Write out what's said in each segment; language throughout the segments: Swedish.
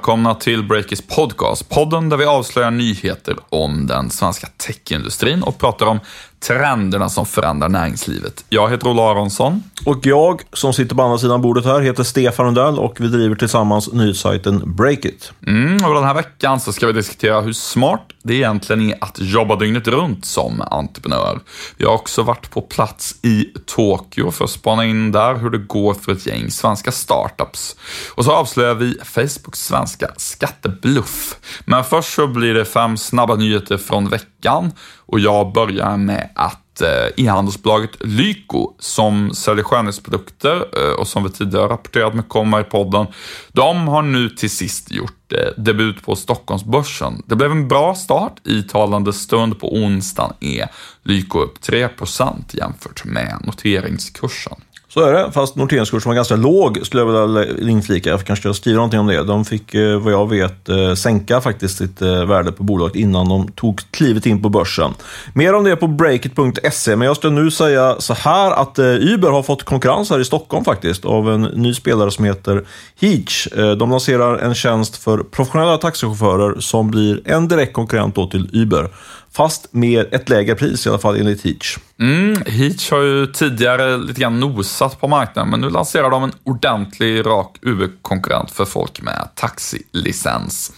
Välkomna till Breakers podcast, podden där vi avslöjar nyheter om den svenska techindustrin och pratar om trenderna som förändrar näringslivet. Jag heter Ola Aronsson. Och jag, som sitter på andra sidan bordet här, heter Stefan Rundell och vi driver tillsammans nyhetssajten Breakit. Mm, och den här veckan så ska vi diskutera hur smart det egentligen är att jobba dygnet runt som entreprenör. Vi har också varit på plats i Tokyo för att spana in där hur det går för ett gäng svenska startups. Och så avslöjar vi Facebooks svenska skattebluff. Men först så blir det fem snabba nyheter från veckan och jag börjar med att eh, e-handelsbolaget Lyko, som säljer skönhetsprodukter eh, och som vi tidigare rapporterat med komma i podden, de har nu till sist gjort eh, debut på Stockholmsbörsen. Det blev en bra start. I talande stund på onsdagen är Lyko upp 3% jämfört med noteringskursen. Så är det, fast noteringskursen var ganska låg skulle jag vilja inflika. Jag kanske ska skriva någonting om det. De fick, eh, vad jag vet, eh, sänka faktiskt sitt eh, värde på bolaget innan de tog klivet in på börsen. Mer om det på breakit.se, men jag ska nu säga så här att Uber har fått konkurrens här i Stockholm faktiskt av en ny spelare som heter Heach. De lanserar en tjänst för professionella taxichaufförer som blir en direkt konkurrent då till Uber. Fast med ett lägre pris i alla fall enligt Heach. Mm, Heach har ju tidigare lite grann nosat på marknaden, men nu lanserar de en ordentlig, rak UB-konkurrent för folk med taxilicens.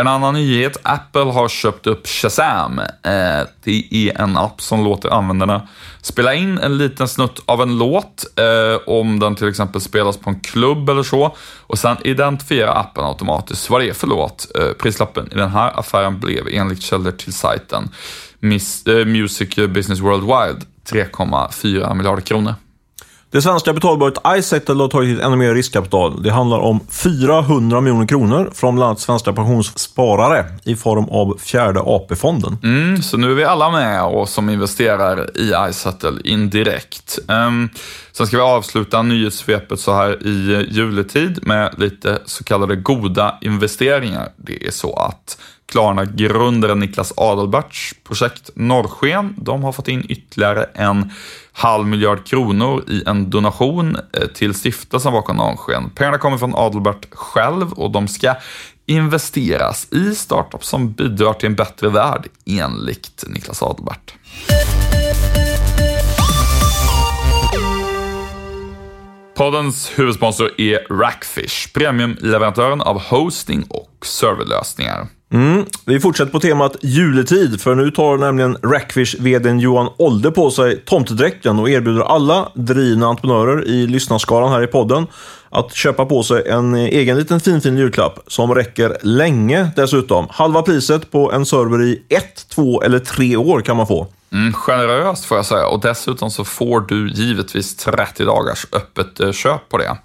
En annan nyhet, Apple har köpt upp Shazam. Eh, det är en app som låter användarna spela in en liten snutt av en låt, eh, om den till exempel spelas på en klubb eller så, och sen identifierar appen automatiskt vad det är för låt. Eh, prislappen i den här affären blev enligt källor till sajten eh, Music Business Worldwide 3,4 miljarder kronor. Det svenska betalbolaget iSettle har tagit hit ännu mer riskkapital. Det handlar om 400 miljoner kronor från bland annat svenska pensionssparare i form av fjärde AP-fonden. Mm, så nu är vi alla med och som investerar i iSettle indirekt. Um, sen ska vi avsluta nyhetssvepet så här i juletid med lite så kallade goda investeringar. Det är så att Klarna-grundaren Niklas Adelberts projekt Norrsken, de har fått in ytterligare en halv miljard kronor i en donation eh, till stiftelsen bakom Norrsken. Pengarna kommer från Adelbert själv och de ska investeras i startups som bidrar till en bättre värld enligt Niklas Adelbert. Poddens huvudsponsor är Rackfish, premiumleverantören av hosting och serverlösningar. Mm. Vi fortsätter på temat juletid, för nu tar nämligen Rackfish-vdn Johan Olde på sig tomtedräkten och erbjuder alla drivna entreprenörer i lyssnarskaran här i podden att köpa på sig en egen liten finfin julklapp som räcker länge dessutom. Halva priset på en server i ett, två eller tre år kan man få. Mm, generöst får jag säga och dessutom så får du givetvis 30 dagars öppet eh, köp på det.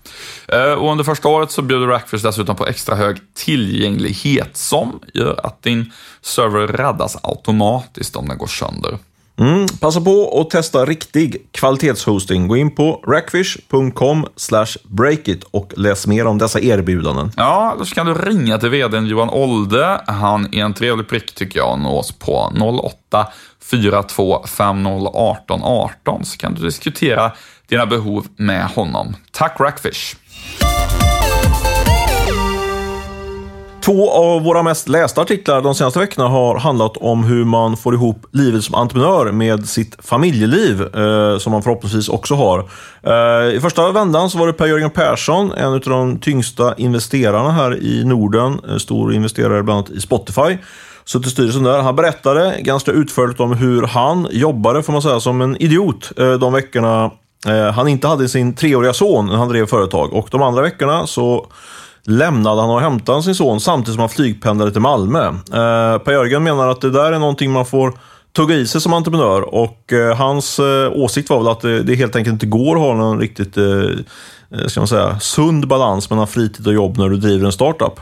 Eh, och under första året så bjuder Rackfish dessutom på extra hög tillgänglighet som gör att din server räddas automatiskt om den går sönder. Mm, passa på att testa riktig kvalitetshosting. Gå in på rackfish.com breakit och läs mer om dessa erbjudanden. Ja, eller så kan du ringa till vdn Johan Olde. Han är en trevlig prick tycker jag och nå oss på 08 42 50 18 18 så kan du diskutera dina behov med honom. Tack Rackfish! Två av våra mest lästa artiklar de senaste veckorna har handlat om hur man får ihop livet som entreprenör med sitt familjeliv, eh, som man förhoppningsvis också har. Eh, I första vändan så var det Per-Jörgen Persson, en av de tyngsta investerarna här i Norden, stor investerare bland annat i Spotify suttit i styrelsen där. Han berättade ganska utförligt om hur han jobbade, får man säga, som en idiot eh, de veckorna eh, han inte hade sin treåriga son när han drev företag. Och de andra veckorna så lämnade han och hämtade sin son samtidigt som han flygpendlade till Malmö. Eh, per Jörgen menar att det där är någonting man får tugga i sig som entreprenör och eh, hans eh, åsikt var väl att det, det, helt enkelt inte går att ha någon riktigt eh, eh ska man säga, sund balans mellan fritid och jobb när du driver en startup.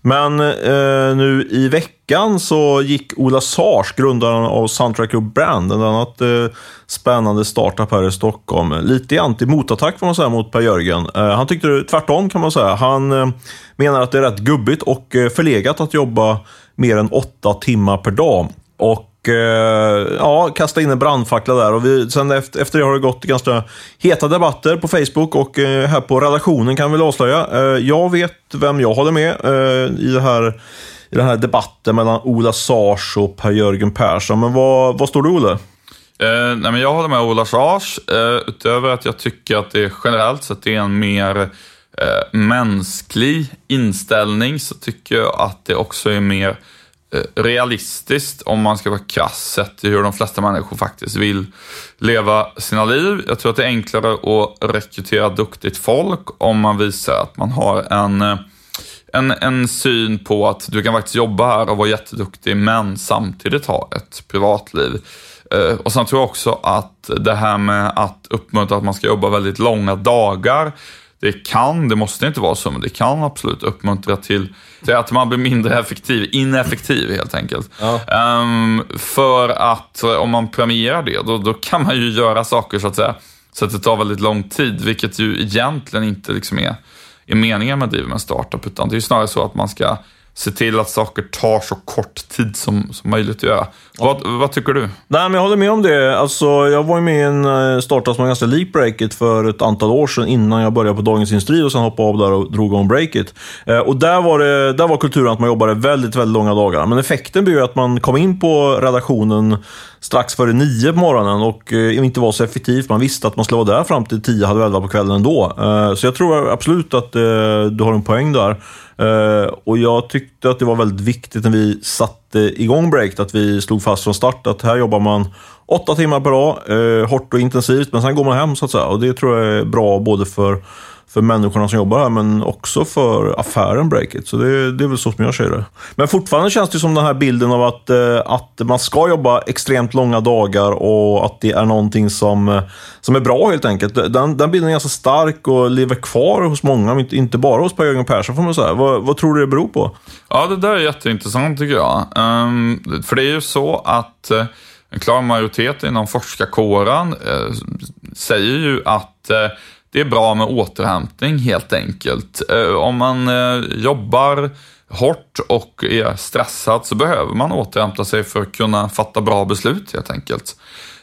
Men eh, nu i veckan så gick Ola Sars, grundaren av Soundtrack Brand, en annat eh, spännande startup här i Stockholm, lite i anti-motattack får man säga mot Per-Jörgen. Eh, han tyckte det tvärtom kan man säga. Han eh, menar att det är rätt gubbigt och eh, förlegat att jobba mer än åtta timmar per dag. Och Eh, ja, kasta in en brandfackla där. Och vi, sen efter, efter det har det gått ganska heta debatter på Facebook och eh, här på redaktionen kan vi väl avslöja. Eh, jag vet vem jag håller med i, det här, i den här debatten mellan Ola Sars och Per-Jörgen Persson. Men vad, vad står du Olle? Eh, nej men jag håller med Ola Sars, eh, utöver att jag tycker att det generellt sett är en mer eh, mänsklig inställning så tycker jag att det också är mer Eh, realistiskt om man ska vara krass sett till hur de flesta människor faktiskt vill leva sina liv. Jag tror att det är enklare att rekrytera duktigt folk om man visar att man har en eh, en, en syn på att du kan faktiskt jobba här och vara jätteduktig men samtidigt ha ett privatliv. Eh, och sen tror jag också att det här med att uppmuntra att man ska jobba väldigt långa dagar, det kan, det måste inte vara så, men det kan absolut uppmuntra till, till att man blir mindre effektiv, ineffektiv helt enkelt. Ja. Um, för att om man premierar det, då, då kan man ju göra saker så att säga, så att det tar väldigt lång tid, vilket ju egentligen inte liksom är, är meningen med att driva med en startup, utan det är ju snarare så att man ska se till att saker tar så kort tid som, som möjligt att göra. Vad, vad tycker du? Nej, men jag håller med om det. Alltså, jag var med i en eh, startup som var ganska lik Breakit för ett antal år sedan innan jag började på Dagens Industri och sen hoppade av där och drog igång Breakit. Eh, och där var, det, där var kulturen att man jobbade väldigt, väldigt långa dagar. Men effekten blev ju att man kom in på redaktionen strax före nio på morgonen och eh, inte var så effektivt. Man visste att man skulle vara där fram till tio, halv elva på kvällen ändå. Eh, så jag tror absolut att eh, du har en poäng där. Och jag tyckte att det var väldigt viktigt när vi satte igång break att vi slog fast från start att här jobbar man åtta timmar per dag, hårt och intensivt, men sen går man hem så att säga. Och det tror jag är bra både för för människorna som jobbar här, men också för affären Breakit. Så det, det är väl så som jag ser det. Men fortfarande känns det som den här bilden av att, eh, att man ska jobba extremt långa dagar och att det är någonting som, eh, som är bra helt enkelt. Den, den bilden är ganska stark och lever kvar hos många, inte bara hos Per-Jörgen Persson får man säga. Vad, vad tror du det beror på? Ja, det där är jätteintressant tycker jag. Um, för det är ju så att uh, en klar majoritet inom forskarkåren uh, säger ju att uh, det är bra med återhämtning helt enkelt. Eh, om man eh, jobbar hårt och är stressad så behöver man återhämta sig för att kunna fatta bra beslut helt enkelt.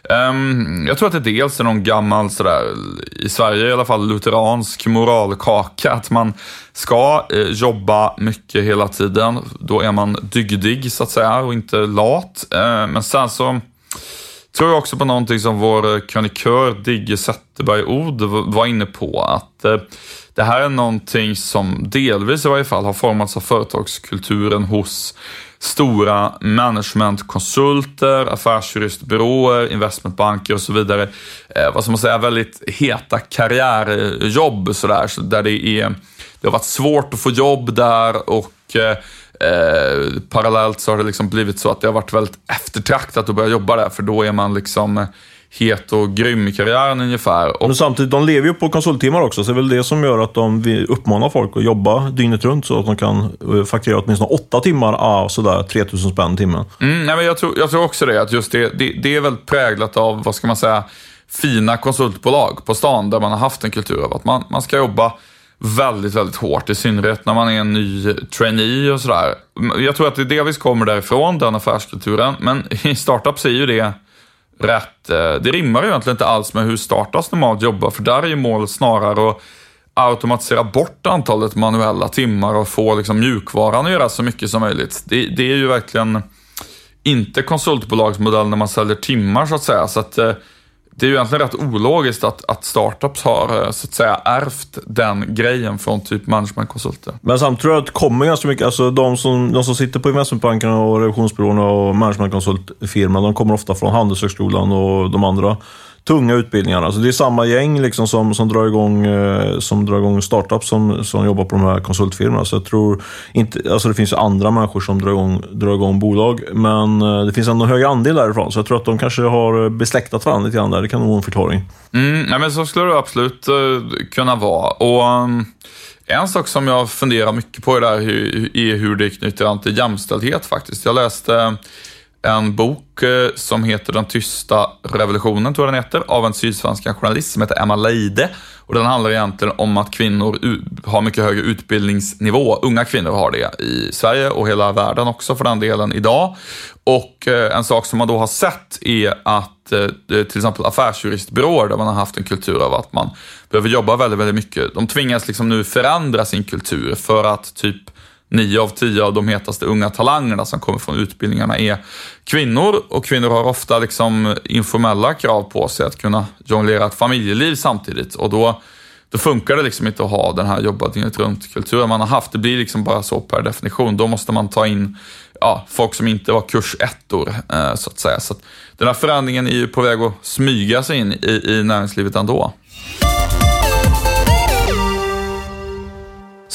Ehm, jag tror att det dels är någon gammal, sådär, i Sverige i alla fall, lutheransk moralkaka. Att man ska eh, jobba mycket hela tiden. Då är man dygdig så att säga och inte lat. Men sen så tror jag också på någonting som vår eh, krönikör Digge Zetterberg Od var inne på. Att eh, det här är någonting som delvis i varje fall har formats av företagskulturen hos stora managementkonsulter, affärsjuristbyråer, investmentbanker och så vidare. Eh, vad ska man säga, väldigt heta karriärjobb sådär, så där det är det har varit svårt att få jobb där och eh, Eh, parallellt så har det liksom blivit så att det har varit väldigt eftertraktat att börja jobba där, för då är man liksom het och grym i karriären ungefär. Och... Men samtidigt, de lever ju på konsulttimmar också, så det är väl det som gör att de uppmanar folk att jobba dygnet runt så att de kan eh, fakturera åtminstone åtta timmar av sådär 3000 spänn timmen. Mm, nej, men jag, tror, jag tror också det, att just det, det, det är väldigt präglat av, vad ska man säga, fina konsultbolag på stan där man har haft en kultur av att man, man ska jobba väldigt, väldigt hårt. I synnerhet när man är en ny trainee och sådär. Jag tror att det delvis kommer därifrån, den affärskulturen. Men i startups är ju det rätt... Eh, det rimmar ju egentligen inte alls med hur startups normalt jobbar. För där är ju målet snarare att automatisera bort antalet manuella timmar och få liksom mjukvaran att göra så mycket som möjligt. Det, det är ju verkligen inte konsultbolagsmodell när man säljer timmar så att säga. Så att eh, det är ju egentligen rätt ologiskt att, att startups har eh, så att säga ärvt den grejen från typ managementkonsulter. Men samtidigt tror jag att det kommer ganska mycket, alltså de som, de som sitter på investmentbankerna och revisionsbyråerna och managementkonsultfirmorna, de kommer ofta från Handelshögskolan och de andra tunga utbildningarna. Alltså det är samma gäng liksom som, som, drar igång, eh, som drar igång startups som, som jobbar på de här konsultfirmorna. Så jag tror inte, alltså det finns ju andra människor som drar igång, drar igång bolag, men eh, det finns ändå en hög andel därifrån. Så jag tror att de kanske har eh, besläktat varandra lite grann där. Det kan nog vara en förklaring. Mm, ja, men så skulle det absolut eh, kunna vara. Och um, En sak som jag funderar mycket på är, där, är hur det knyter an till jämställdhet faktiskt. Jag läste en bok eh, som heter Den tysta revolutionen, tror jag den heter, av en sydsvensk journalist som heter Emma Leide. Och den handlar egentligen om att kvinnor har mycket högre utbildningsnivå. Unga kvinnor har det i Sverige och hela världen också för den delen idag. Och eh, en sak som man då har sett är att eh, till exempel affärsjuristbyråer där man har haft en kultur av att man behöver jobba väldigt, väldigt mycket. De tvingas liksom nu förändra sin kultur för att typ nio av tio av de hetaste unga talangerna som kommer från utbildningarna är kvinnor och kvinnor har ofta liksom informella krav på sig att kunna jonglera ett familjeliv samtidigt och då, då funkar det liksom inte att ha den här jobba dygnet runt-kulturen man har haft. Det blir liksom bara så per definition. Då måste man ta in ja, folk som inte var kursettor eh, så att säga. Så att den här förändringen är ju på väg att smyga sig in i, i näringslivet ändå.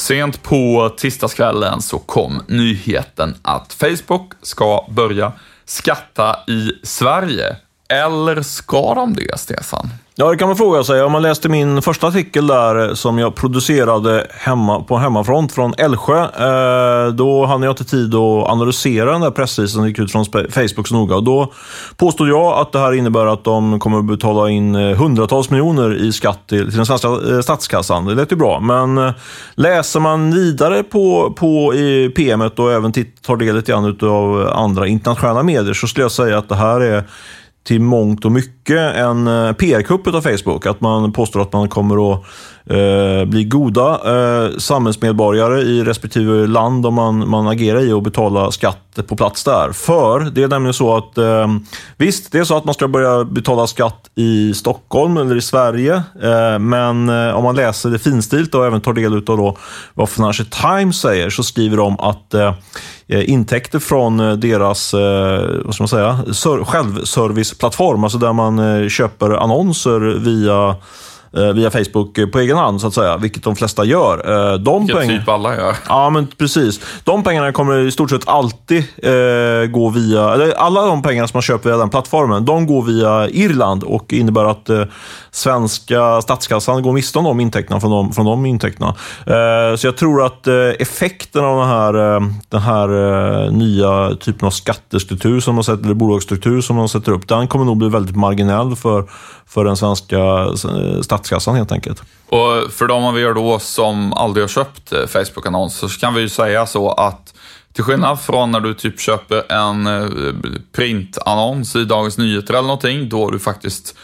Sent på tisdagskvällen så kom nyheten att Facebook ska börja skatta i Sverige. Eller ska de det, Stefan? Ja, det kan man fråga sig. Om man läste min första artikel där eh, som jag producerade hemma, på hemmafront från Älvsjö, eh, då hade jag inte tid att analysera den där pressreleasen som gick ut från Facebook så noga. Och då påstod jag att det här innebär att de kommer att betala in eh, hundratals miljoner i skatt till, till den svenska eh, statskassan. Det lät ju bra, men läser man vidare på, på i PMet och även tar del lite grann av andra internationella medier så skulle jag säga att det här är till mångt och mycket en eh, PR-kupp av Facebook. Att man påstår att man kommer att eh, bli goda eh, samhällsmedborgare i respektive land om man, man agerar i och betala skatt på plats där. För det är nämligen så att eh, visst, det är så att man ska börja betala skatt i Stockholm eller i Sverige. Eh, men eh, om man läser det finstilt och även tar del av då vad Financial Times säger så skriver de att Eh, eh intäkter från eh, deras eh, vad ska man säga, självserviceplattform, alltså där man Eh, köper annonser via via Facebook på egen hand, så att säga, vilket de flesta gör. Eh, de vilket typ alla gör. Ja, men precis. De pengarna kommer i stort sett alltid eh, gå via, eller alla de pengar som man köper via den plattformen, de går via Irland och innebär att eh, svenska statskassan går miste om de intäkterna från de, från de intäkterna. Eh, så jag tror att eh, effekten av den här, den här nya typen av skattestruktur som man sätter, eller bolagsstruktur som man sätter upp, den kommer nog bli väldigt marginell för, för den svenska statskassan statskassan helt enkelt. Och för de av er då som aldrig har köpt eh, Facebook-annonser så kan vi ju säga så att till skillnad från när du typ köper en eh, printannons i Dagens Nyheter eller någonting, då du faktiskt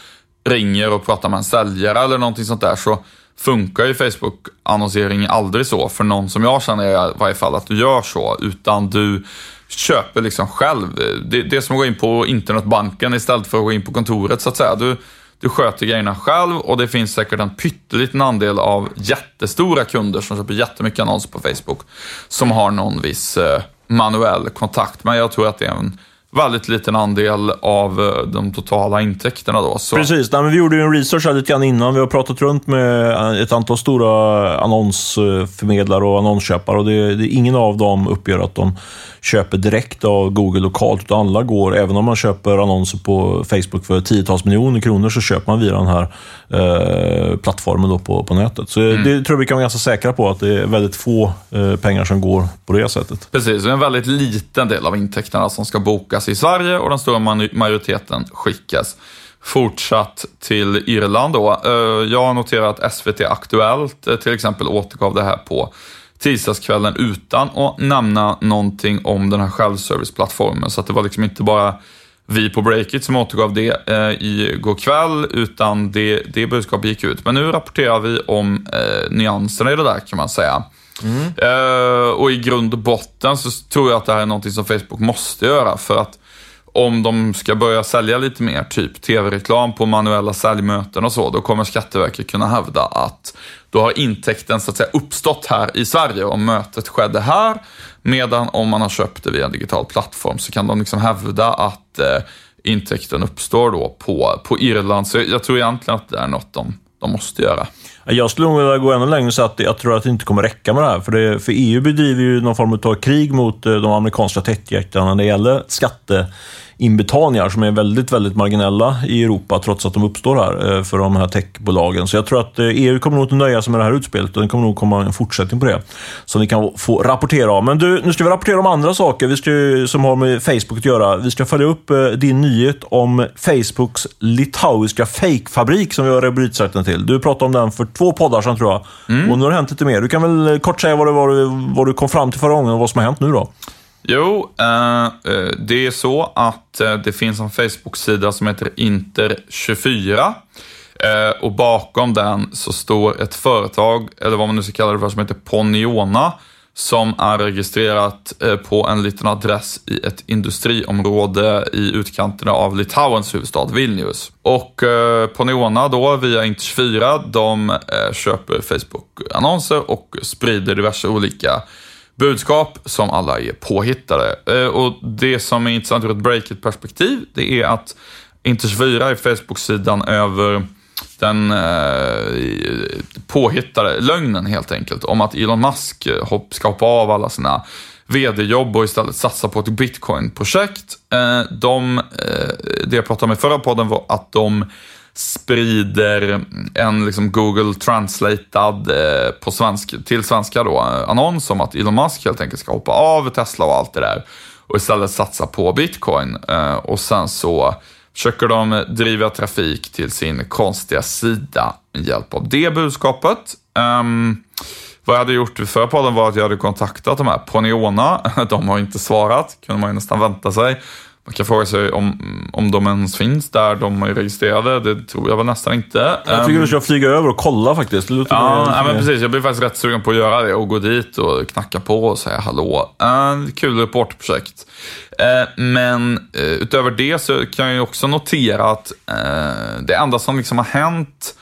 ringer och pratar med en säljare eller någonting sånt där, så funkar ju Facebook-annonsering aldrig så. För någon som jag känner i varje fall att du gör så, utan du köper liksom själv. Det, det är som att gå in på internetbanken istället för att gå in på kontoret så att säga. Du, du sköter grejerna själv och det finns säkert en pytteliten andel av jättestora kunder som köper jättemycket annonser på Facebook som har någon viss eh, manuell kontakt. Men jag tror att det är en väldigt liten andel av eh, de totala intäkterna då. Så. Precis, Nej, men vi gjorde ju en research här lite grann innan. Vi har pratat runt med eh, ett antal stora annonsförmedlare och annonsköpare och det, det, ingen av dem uppger att de köper direkt av Google lokalt, utan alla går, även om man köper annonser på Facebook för tiotals miljoner kronor, så köper man via den här eh, plattformen då på, på nätet. Så mm. det tror vi kan vara ganska säkra på, att det är väldigt få eh, pengar som går på det sättet. Precis, det är en väldigt liten del av intäkterna som ska bokas i Sverige och den stora majoriteten skickas fortsatt till Irland då. Eh, jag har noterat att SVT Aktuellt eh, till exempel återgav det här på tisdagskvällen utan att nämna någonting om den här självserviceplattformen. Så att det var liksom inte bara vi på Breakit som återgav det eh, igår kväll, utan det, det budskapet gick ut. Men nu rapporterar vi om eh, nyanserna i det där kan man säga. Mm. Eh, och i grund och botten så tror jag att det här är någonting som Facebook måste göra för att om de ska börja sälja lite mer, typ tv-reklam på manuella säljmöten och så, då kommer Skatteverket kunna hävda att då har intäkten så att säga uppstått här i Sverige om mötet skedde här. Medan om man har köpt det via en digital plattform så kan de liksom hävda att eh, intäkten uppstår då på, på Irland. Så jag, jag tror egentligen att det är något de, de måste göra. Jag skulle nog vilja gå ännu längre och säga att jag tror att det inte kommer räcka med det här. För, det, för EU bedriver ju någon form av krig mot eh, de amerikanska techjättarna när det gäller skatte inbetalningar som är väldigt, väldigt marginella i Europa trots att de uppstår här eh, för de här techbolagen. Så jag tror att EU kommer nog inte nöja sig med det här utspelet och det kommer nog komma en fortsättning på det som vi kan få rapportera om. Men du, nu ska vi rapportera om andra saker vi ska, som har med Facebook att göra. Vi ska följa upp din nyhet om Facebooks litauiska fejkfabrik som vi har rubriksättningen till. Du pratade om den för två poddar sedan tror jag. Mm. Och nu har det hänt lite mer. Du kan väl kort säga vad, det var, vad du kom fram till förra gången och vad som har hänt nu då? Jo, eh, eh, det är så att eh, det finns en Facebook-sida som heter Inter24. Och bakom den så står ett företag, eller vad man nu ska kalla det för, som heter Poniona som är registrerat på en liten adress i ett industriområde i utkanterna av Litauens huvudstad Vilnius. Och Poniona då via Inter24, de köper Facebook-annonser och sprider diverse olika budskap som alla är påhittade. Eh, och det som är intressant ur ett breakit-perspektiv, det är att Inter24 är Facebook-sidan över den eh, påhittade lögnen helt enkelt om att Elon Musk eh, hopp, ska hoppa av alla sina vd-jobb och istället satsa på ett bitcoin-projekt. Eh, de, eh, det jag pratade om i förra podden var att de sprider en liksom Google translated eh, på svensk, till svenska då, eh, annons om att Elon Musk helt enkelt ska hoppa av Tesla och allt det där och istället satsa på bitcoin. Eh, och sen så försöker de driva trafik till sin konstiga sida med hjälp av det budskapet. Um, vad jag hade gjort i förra podden var att jag hade kontaktat de här Poniona. De har inte svarat, kunde man ju nästan vänta sig. Man kan fråga sig om, om de ens finns där de är registrerade. Det tror jag väl nästan inte. Jag tycker du ska flyga över och kolla faktiskt. Det ja, nej, men precis. Jag blir faktiskt rätt sugen på att göra det och gå dit och knacka på och säga hallå. Uh, kul reportprojekt. Uh, men uh, utöver det så kan jag också notera att uh, det enda som liksom har hänt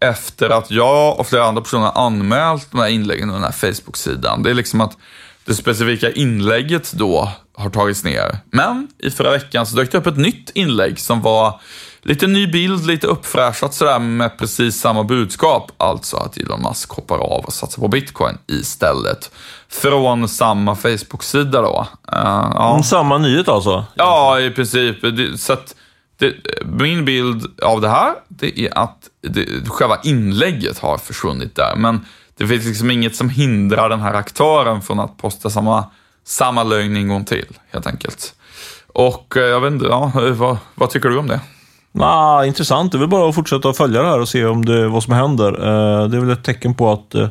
efter att jag och flera andra personer anmält de här inläggen på den här Facebook-sidan, det är liksom att det specifika inlägget då har tagits ner. Men i förra veckan så dök det upp ett nytt inlägg som var lite ny bild, lite uppfräschat sådär med precis samma budskap. Alltså att Elon Musk hoppar av och satsar på bitcoin istället. Från samma Facebook-sida då. Uh, ja. Mm, samma nyhet alltså? Ja, i princip. Så att det, min bild av det här, det är att det, själva inlägget har försvunnit där. Men det finns liksom inget som hindrar den här aktören från att posta samma, samma lögn en gång till, helt enkelt. Och eh, jag vet inte, ja, vad, vad tycker du om det? Nah, intressant. Det är väl bara att fortsätta följa det här och se om det, vad som händer. Eh, det är väl ett tecken på att eh,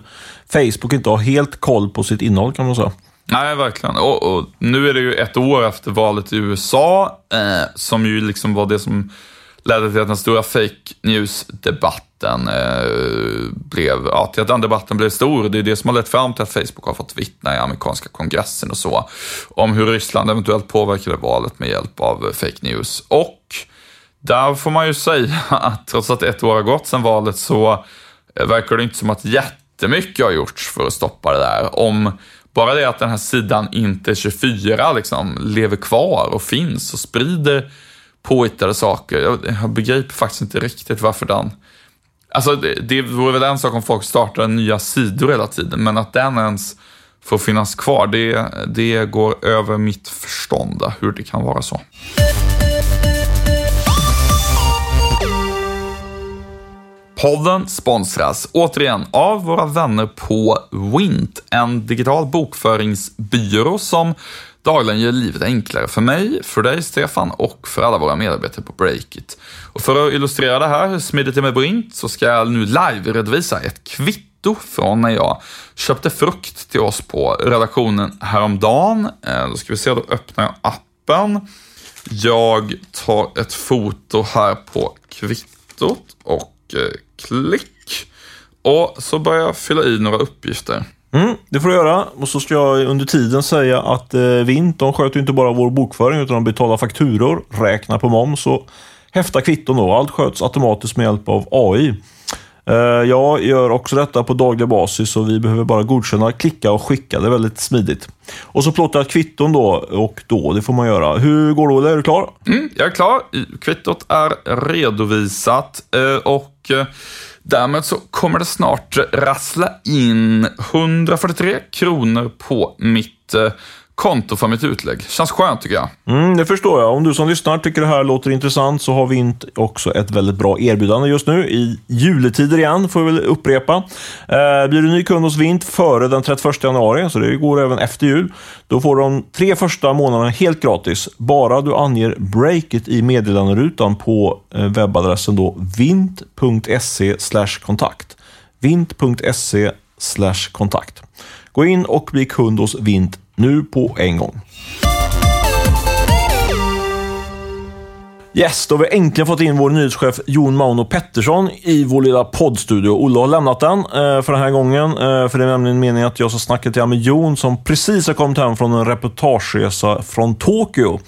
Facebook inte har helt koll på sitt innehåll kan man säga. Nej, verkligen. Och, och nu är det ju ett år efter valet i USA, eh, som ju liksom var det som ledde till att den stora fake news-debatten eh, blev, ja, till att den debatten blev stor. Det är det som har lett fram till att Facebook har fått vittna i amerikanska kongressen och så, om hur Ryssland eventuellt påverkade valet med hjälp av eh, fake news. Och där får man ju säga att trots att ett år har gått sedan valet så eh, verkar det inte som att jättemycket har gjorts för att stoppa det där. Om bara det att den här sidan inte 24 liksom lever kvar och finns och sprider påhittade saker. Jag, jag begriper faktiskt inte riktigt varför den... Alltså det, det vore väl en sak om folk startade nya sidor hela tiden, men att den ens får finnas kvar, det, det går över mitt förstånd hur det kan vara så. Podden sponsras återigen av våra vänner på Wint, en digital bokföringsbyrå som dagligen gör livet enklare för mig, för dig Stefan och för alla våra medarbetare på Breakit. Och för att illustrera det här, hur smidigt det är med Brint, så ska jag nu live-redovisa ett kvitto från när jag köpte frukt till oss på redaktionen häromdagen. Eh, då ska vi se, då öppnar jag appen. Jag tar ett foto här på kvittot och eh, klick. Och så börjar jag fylla i några uppgifter. Mm, det får du göra. Och så ska jag under tiden säga att eh, Vint, de sköter inte bara vår bokföring utan de betalar fakturor, räknar på moms och häftar kvitton. Då. Allt sköts automatiskt med hjälp av AI. Eh, jag gör också detta på daglig basis och vi behöver bara godkänna, klicka och skicka. Det är väldigt smidigt. Och så plottar jag kvitton då och då. Det får man göra. Hur går det, Olle? Är du klar? Mm, jag är klar. Kvittot är redovisat eh, och eh, Därmed så kommer det snart rassla in 143 kronor på mitt eh, konto för mitt utlägg. Känns skönt tycker jag. Mm, det förstår jag. Om du som lyssnar tycker det här låter intressant så har vi också ett väldigt bra erbjudande just nu. I juletider igen, får vi väl upprepa. Eh, blir du ny kund hos Vint före den 31 januari, så det går även efter jul, då får du de tre första månaderna helt gratis. Bara du anger breaket i meddelanderutan på eh, webbadressen då vint.se kontakt. vint.se kontakt. Gå in och bli kund hos Vint nu på en gång. Yes, då har vi äntligen fått in vår nyhetschef Jon Mauno Pettersson i vår lilla poddstudio. Olle har lämnat den eh, för den här gången, eh, för det är nämligen meningen att jag ska snacka lite med Jon som precis har kommit hem från en reportageresa från Tokyo.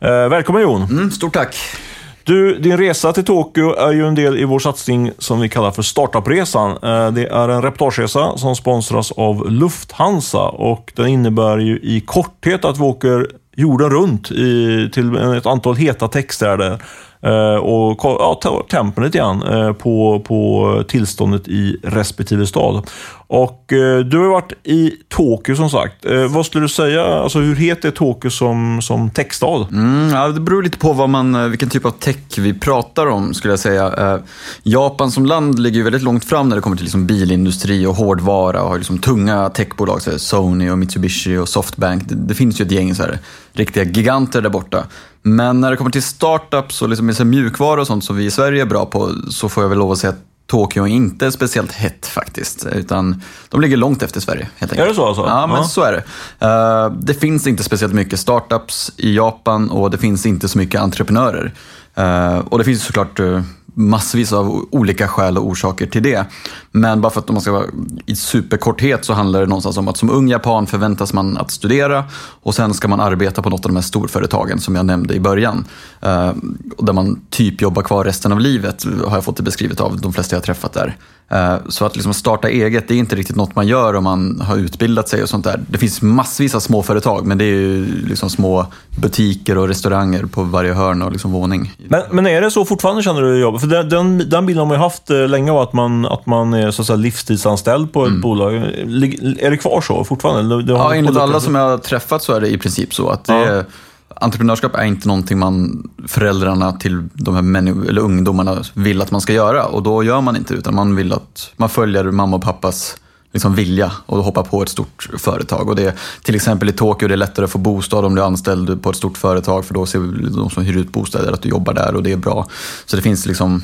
Eh, välkommen Jon! Mm, stort tack! Du, din resa till Tokyo är ju en del i vår satsning som vi kallar för Startupresan. Eh, det är en reportageresa som sponsras av Lufthansa och den innebär ju i korthet att vi åker jorden runt i, till ett antal heta textstäder Eh, och ja, ta tempen lite grann eh, på, på tillståndet i respektive stad. Och eh, du har varit i Tokyo som sagt. Vad skulle du säga, alltså hur het är Tokyo som, som techstad? Mm, ja, det beror lite på vad man, vilken typ av tech vi pratar om skulle jag säga. Japan som land ligger ju väldigt långt fram när det kommer till liksom bilindustri och hårdvara och har liksom tunga techbolag, som Sony och Mitsubishi och Softbank. Det, det finns ju ett gäng så här, riktiga giganter där borta. Men när det kommer till startups och liksom mjukvara och sånt som vi i Sverige är bra på så får jag väl lov att säga att Tokyo inte är speciellt hett faktiskt. Utan de ligger långt efter Sverige helt enkelt. Är det så alltså? Ja, men ja. så är det. Uh, det finns inte speciellt mycket startups i Japan och det finns inte så mycket entreprenörer. Uh, och det finns såklart uh, massvis av olika skäl och orsaker till det. Men bara för att om man ska vara i superkorthet så handlar det någonstans om att som ung japan förväntas man att studera och sen ska man arbeta på något av de här storföretagen som jag nämnde i början. Eh, där man typ jobbar kvar resten av livet har jag fått det beskrivet av de flesta jag träffat där. Eh, så att liksom starta eget, det är inte riktigt något man gör om man har utbildat sig och sånt där. Det finns massvis av småföretag, men det är ju liksom små butiker och restauranger på varje hörn och liksom våning. Men, men är det så fortfarande känner du jobb? För den, den, den bilden har man ju haft eh, länge av att man, att man är så att säga, livstidsanställd på ett mm. bolag. Är det kvar så fortfarande? Det ja, enligt alla som jag har träffat så är det i princip så. att det ja. är, entreprenörskap är inte någonting man, föräldrarna till de här människ- eller ungdomarna vill att man ska göra. Och då gör man inte, utan man vill att man följer mamma och pappas liksom vilja och hoppa på ett stort företag. Och det, till exempel i Tokyo det är lättare att få bostad om du är anställd på ett stort företag för då ser de som hyr ut bostäder att du jobbar där och det är bra. Så det finns liksom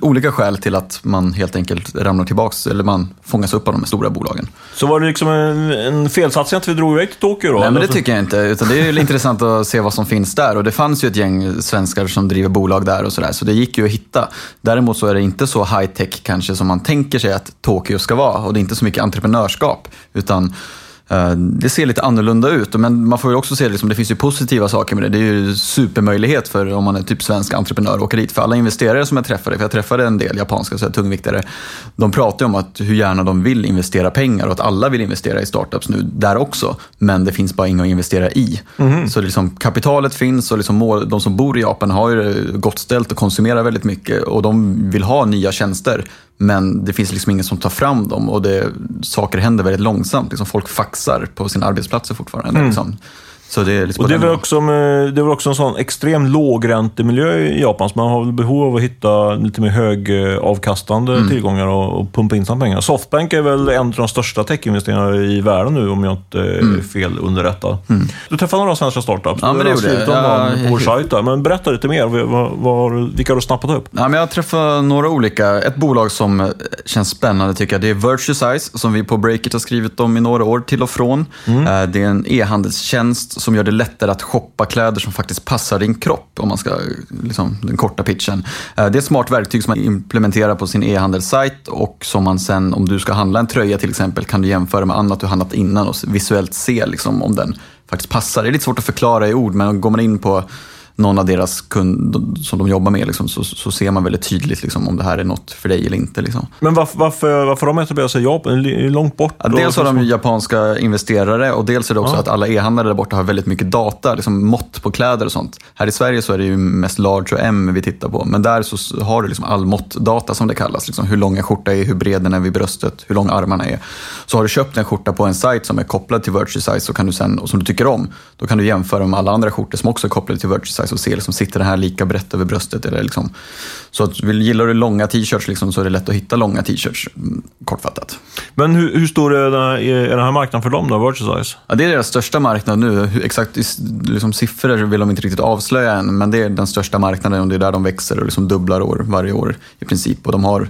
olika skäl till att man helt enkelt ramlar tillbaks eller man fångas upp av de stora bolagen. Så var det liksom en, en felsatsning att vi drog iväg till Tokyo då? Nej, men det tycker jag inte. Utan det är intressant att se vad som finns där. Och det fanns ju ett gäng svenskar som driver bolag där och sådär. Så det gick ju att hitta. Däremot så är det inte så high tech kanske som man tänker sig att Tokyo ska vara. Och det är inte så mycket entreprenörskap. Utan det ser lite annorlunda ut, men man får ju också se att liksom, det finns ju positiva saker med det. Det är ju supermöjlighet för om man är typ svensk entreprenör att åka dit. För alla investerare som jag träffade, för jag träffade en del japanska så här, tungviktare, de pratar ju om att hur gärna de vill investera pengar och att alla vill investera i startups nu där också. Men det finns bara inga att investera i. Mm. Så liksom, kapitalet finns och liksom de som bor i Japan har ju gott ställt och konsumerar väldigt mycket och de vill ha nya tjänster. Men det finns liksom ingen som tar fram dem och det, saker händer väldigt långsamt. Liksom folk faxar på sina arbetsplatser fortfarande. Mm. Liksom. Så det är liksom och det är, väl också, med, det är väl också en sån extrem lågräntemiljö i Japan, så man har väl behov av att hitta lite mer högavkastande mm. tillgångar och, och, pumpa in sina pengar. Softbank är väl en av de största techinvesterarna i världen nu, om jag inte är mm. fel underrättad. Mm. Du träffade några svenska startups. Ja, men det gjorde jag. Ja, på vår sajt där. Men berätta lite mer. Var, var, vilka har du snappat upp? Ja, men jag har träffat några olika. Ett bolag som känns spännande tycker jag, det är Virtuesize, som vi på Breakit har skrivit om i några år, till och från. Mm. Eh, det är en e-handelstjänst som gör det lättare att shoppa kläder som faktiskt passar din kropp, om man ska, liksom, den korta pitchen. Eh, det är ett smart verktyg som man implementerar på sin e-handelssajt och som man sen, om du ska handla en tröja till exempel, kan du jämföra med annat du handlat innan och visuellt se liksom, om den faktiskt passar. Det är lite svårt att förklara i ord, men går man in på någon av deras kunder som de jobbar med liksom, så, så ser man väldigt tydligt liksom, om det här är något för dig eller inte. Liksom. Men varför, varför, varför har de etablerat sig i Japan? Långt bort. Ja, dels har de japanska investerare och dels är det också Ja. att alla e-handlare där borta har väldigt mycket data, liksom mått på kläder och sånt. Här i Sverige så är det ju mest large och M vi tittar på, men där så har du liksom all måttdata som det kallas. Liksom hur lång en skjorta är, hur bred den är vid bröstet, hur lång armarna är. Så har du köpt en skjorta på en sajt som är kopplad till Virtue Size så kan du sen, och som du tycker om, då kan du jämföra med alla andra skjortor som också är kopplade till Virtue Size och se, liksom, sitter den här lika brett över bröstet? Eller liksom. Så att, gillar du långa t-shirts liksom, så är det lätt att hitta långa t-shirts, mm, kortfattat. Men hur, hur stor är den, här, är den här marknaden för dem då, Size? Ja, det är deras största marknad nu. Hur, exakt liksom, siffror vill de inte riktigt avslöja än, men det är den största marknaden och det är där de växer och liksom dubblar år, varje år i princip. Och de har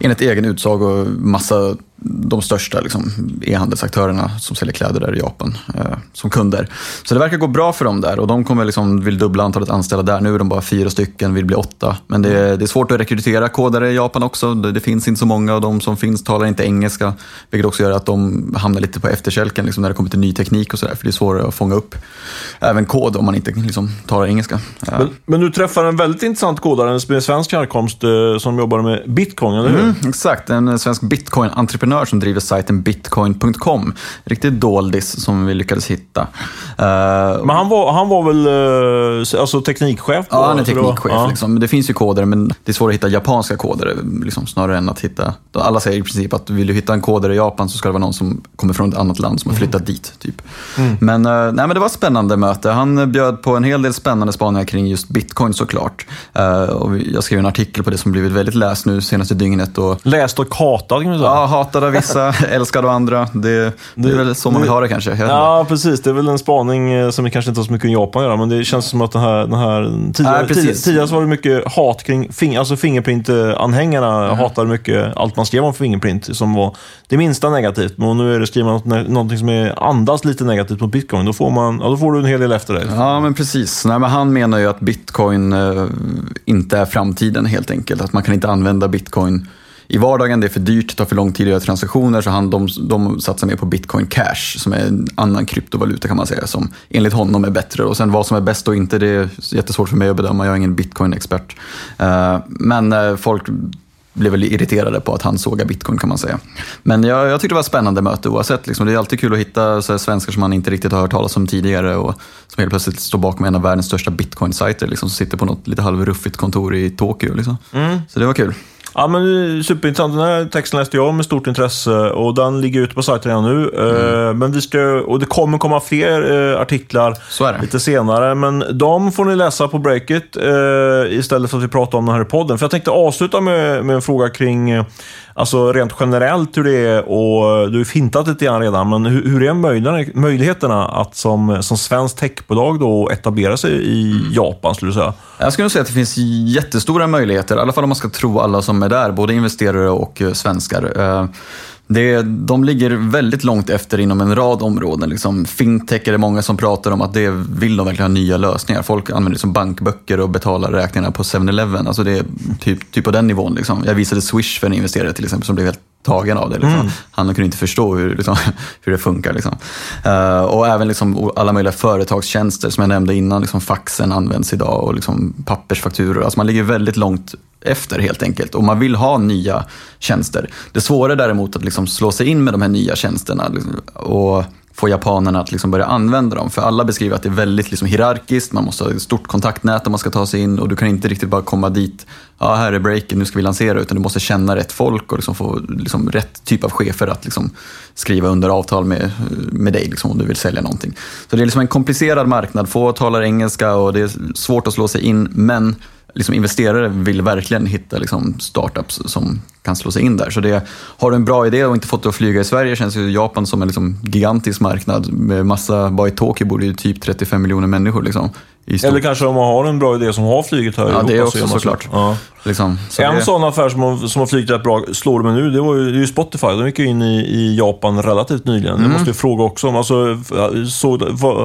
enligt egen utsago massa de största liksom, e-handelsaktörerna som säljer kläder där i Japan eh, som kunder. Så det verkar gå bra för dem där och de kommer liksom, vill dubbla antalet anställda där. Nu är de bara fyra stycken, vill bli åtta. Men det är, det är svårt att rekrytera kodare i Japan också. Det, det finns inte så många och de som finns talar inte engelska. Vilket också gör att de hamnar lite på efterkälken liksom, när det kommer till ny teknik och sådär. För det är svårare att fånga upp även kod om man inte liksom, talar engelska. Eh, Men, men du träffar en väldigt intressant kodare med svensk härkomst eh, som jobbar med bitcoin, eller hur? Mm, exakt, en svensk bitcoin-entreprenör som driver sajten bitcoin.com. Riktigt doldis som vi lyckades hitta. Eh, Men han var, han var väl eh, alltså teknikchef? då, Ja, han är teknikchef. ja. Liksom. Det finns ju koder, men det är svårt att hitta japanska koder liksom, snarare än att hitta... Alla säger i princip att vill du hitta en koder i Japan så ska det vara någon som kommer från ett annat land som har flyttat dit. Typ. Men, eh, nej, men det var ett spännande möte. Han bjöd på en hel del spännande spaningar kring just bitcoin såklart. Och jag skrev en artikel på det som blivit väldigt läst nu senaste dygnet. Och, Läst och katad kan man säga. Ja, hatad av vissa, älskad av andra. Det, det är väl så man vill ha det kanske. Ja, precis. Det är väl en spaning eh, som vi kanske inte har så mycket med Japan att göra, men det känns som att den här, den här tidigare, tidigare, tidigare så var det mycket hat kring fing, alltså Fingerprint-anhängarna Mm. hatade mycket allt man skrev om Fingerprint som var det minsta negativt. Men nu är det skriver man något, någonting som är andas lite negativt mot bitcoin, då får, man, ja, då får du en hel del efter dig. Ja, men precis. Nej, men han menar ju att bitcoin eh, inte är framtiden helt enkelt. Att man kan inte använda bitcoin i vardagen. Det är för dyrt, det tar för lång tid att göra transaktioner. Så han, de, de satsar mer på bitcoin cash, som är en annan kryptovaluta kan man säga, som enligt honom är bättre. Och sen vad som är bäst och inte, det är jättesvårt för mig att bedöma. Jag är ingen bitcoin-expert. Eh, men eh, folk blev väl irriterade på att han sågar bitcoin kan man säga. Men jag, jag tyckte det var ett spännande möte oavsett. Liksom. Det är alltid kul att hitta så svenskar som man inte riktigt har hört talas om tidigare och som helt plötsligt står bakom en av världens största bitcoin-sajter. Liksom, som sitter på något lite halvruffigt kontor i Tokyo. Liksom. Så det var kul. Ja, men superintressant. Den här texten läste jag med stort intresse och den ligger ute på sajten redan nu. Eh, Men vi ska, och det kommer komma fler eh, artiklar lite senare. Men de får ni läsa på breaket eh, istället för att vi pratar om den här podden. För jag tänkte avsluta med, med en fråga kring Alltså rent generellt hur det är och du har fintat lite grann redan, men hur, hur är möjligheterna, att som, som svenskt techbolag då etablera sig i Mm. Japan skulle du säga? Jag skulle säga att det finns jättestora möjligheter, i alla fall om man ska tro alla som är där, både investerare och eh, svenskar. Det, de ligger väldigt långt efter inom en rad områden. Liksom fintech är det många som pratar om att det vill de verkligen ha nya lösningar. Folk använder det som bankböcker och betalar räkningarna på 7-Eleven. Alltså det är typ, typ på den nivån. Liksom. Jag visade Swish för en investerare till exempel som blev helt tagen av det. Liksom. Han kunde inte förstå hur, liksom, hur det funkar. Liksom. Eh, och även liksom, alla möjliga företagstjänster som jag nämnde innan. Liksom, faxen används idag och liksom, pappersfakturor. Alltså man ligger väldigt långt efter helt enkelt. Och man vill ha nya tjänster. Det svåra är däremot att liksom, slå sig in med de här nya tjänsterna. Liksom, och få japanerna att liksom börja använda dem. För alla beskriver att det är väldigt liksom hierarkiskt, man måste ha ett stort kontaktnät om man ska ta sig in och du kan inte riktigt bara komma dit, ja här är breaken, nu ska vi lansera, utan du måste känna rätt folk och liksom få liksom rätt typ av chefer att liksom skriva under avtal med, med dig liksom, om du vill sälja någonting. Så det är liksom en komplicerad marknad, få talar engelska och det är svårt att slå sig in, men liksom investerare vill verkligen hitta liksom startups som kan slå sig in där. Så det, har du en bra idé och inte fått det att flyga i Sverige känns ju Japan som en liksom gigantisk marknad. Med massa, bara i Tokyo bor det ju typ 35 miljoner människor. Liksom. Eller kanske om man har en bra idé som har flugit här i Ja, Europa. det är så också så. såklart. Ja. liksom, så En det, sån affär som har, som har flugit rätt bra, slår mig nu, det var ju, det är ju Spotify. De gick ju in i, i Japan relativt nyligen. Mm. Jag måste ju fråga också, om, alltså, så,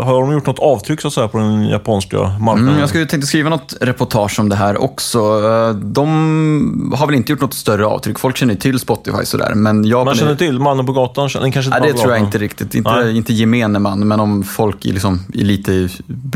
har de gjort något avtryck så att säga, på den japanska marknaden? Mm, jag skulle tänkte skriva något reportage om det här också. De har väl inte gjort något större avtryck. Folk känner ju till Spotify sådär. Men Japan Man är- känner till mannen på gatan? känner- kanske inte Nej, det tror jag inte riktigt. Inte, Nej. inte gemene man, men om folk i, liksom, i lite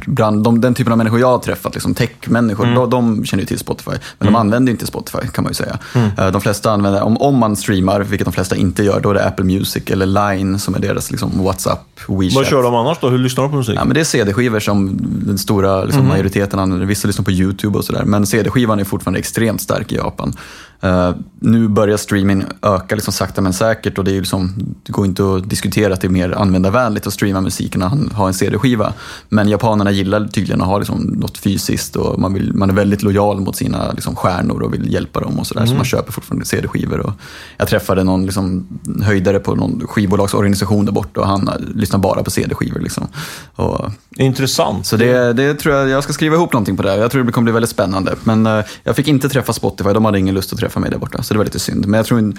brand... De, den typen av människor jag har träffat, liksom tech-människor, Mm. de, de känner ju till Spotify. Men de använder inte Spotify kan man ju säga. Mm. Eh, De flesta använder, om, om man streamar, vilket de flesta inte gör, då är det Apple Music eller Line som är deras liksom, WhatsApp, WeChat. Vad kör de annars då? Hur lyssnar de på musik? Ja, men det är CD-skivor som den stora liksom, Mhm. majoriteten använder. Vissa lyssnar på YouTube och sådär. Men CD-skivan är fortfarande extremt stark i Japan. Eh, nu börjar streaming öka liksom, sakta men säkert och det, är ju liksom, det går inte att diskutera att det är mer användarvänligt att streama musik än att ha en CD-skiva. Men japanerna gillar tydligen att ha liksom, något fysiskt och man, vill, man är väldigt lojal mot sina liksom, stjärnor och vill hjälpa dem och sådär. Så man köper fortfarande CD-skivor. Jag träffade någon liksom, höjdare på någon skivbolagsorganisation där borta och han eh, lyssnar bara på CD-skivor. Liksom. Och Intressant. så det, det tror jag, jag ska skriva ihop någonting på det. Jag tror det kommer bli väldigt spännande. Men eh, jag fick inte träffa Spotify, de hade ingen lust att träffa mig där borta. Så det var lite synd. Men jag tror, en-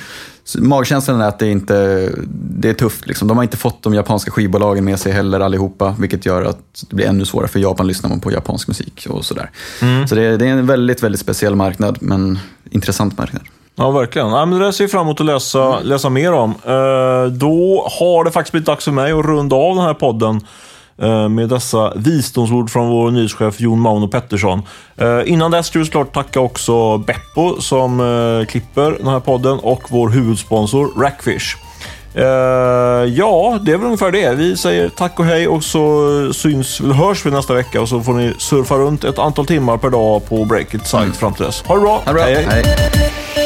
magkänslan är att det inte, det är tufft liksom. De har inte fått de japanska skivbolagen med sig heller allihopa. Vilket gör att det blir ännu svårare. För i Japan lyssnar man på japansk musik och sådär. Så det, det är en väldigt, väldigt speciell marknad. Men intressant marknad. Ja, verkligen. Ja, men det där ser jag fram emot att läsa, läsa mer om. Eh, då har det faktiskt blivit dags för mig att runda av den här podden med dessa visdomsord från vår nyhetschef Jon Mauno Pettersson. Eh, innan dess ska vi såklart tacka också Beppo som eh, klipper den här podden och vår huvudsponsor Rackfish. Eh, ja, det är väl ungefär det. Vi säger tack och hej och så syns, hörs vi nästa vecka och så får ni surfa runt ett antal timmar per dag på Breakit sajt fram till dess. Ha det bra! Ha det bra. hej. Hej.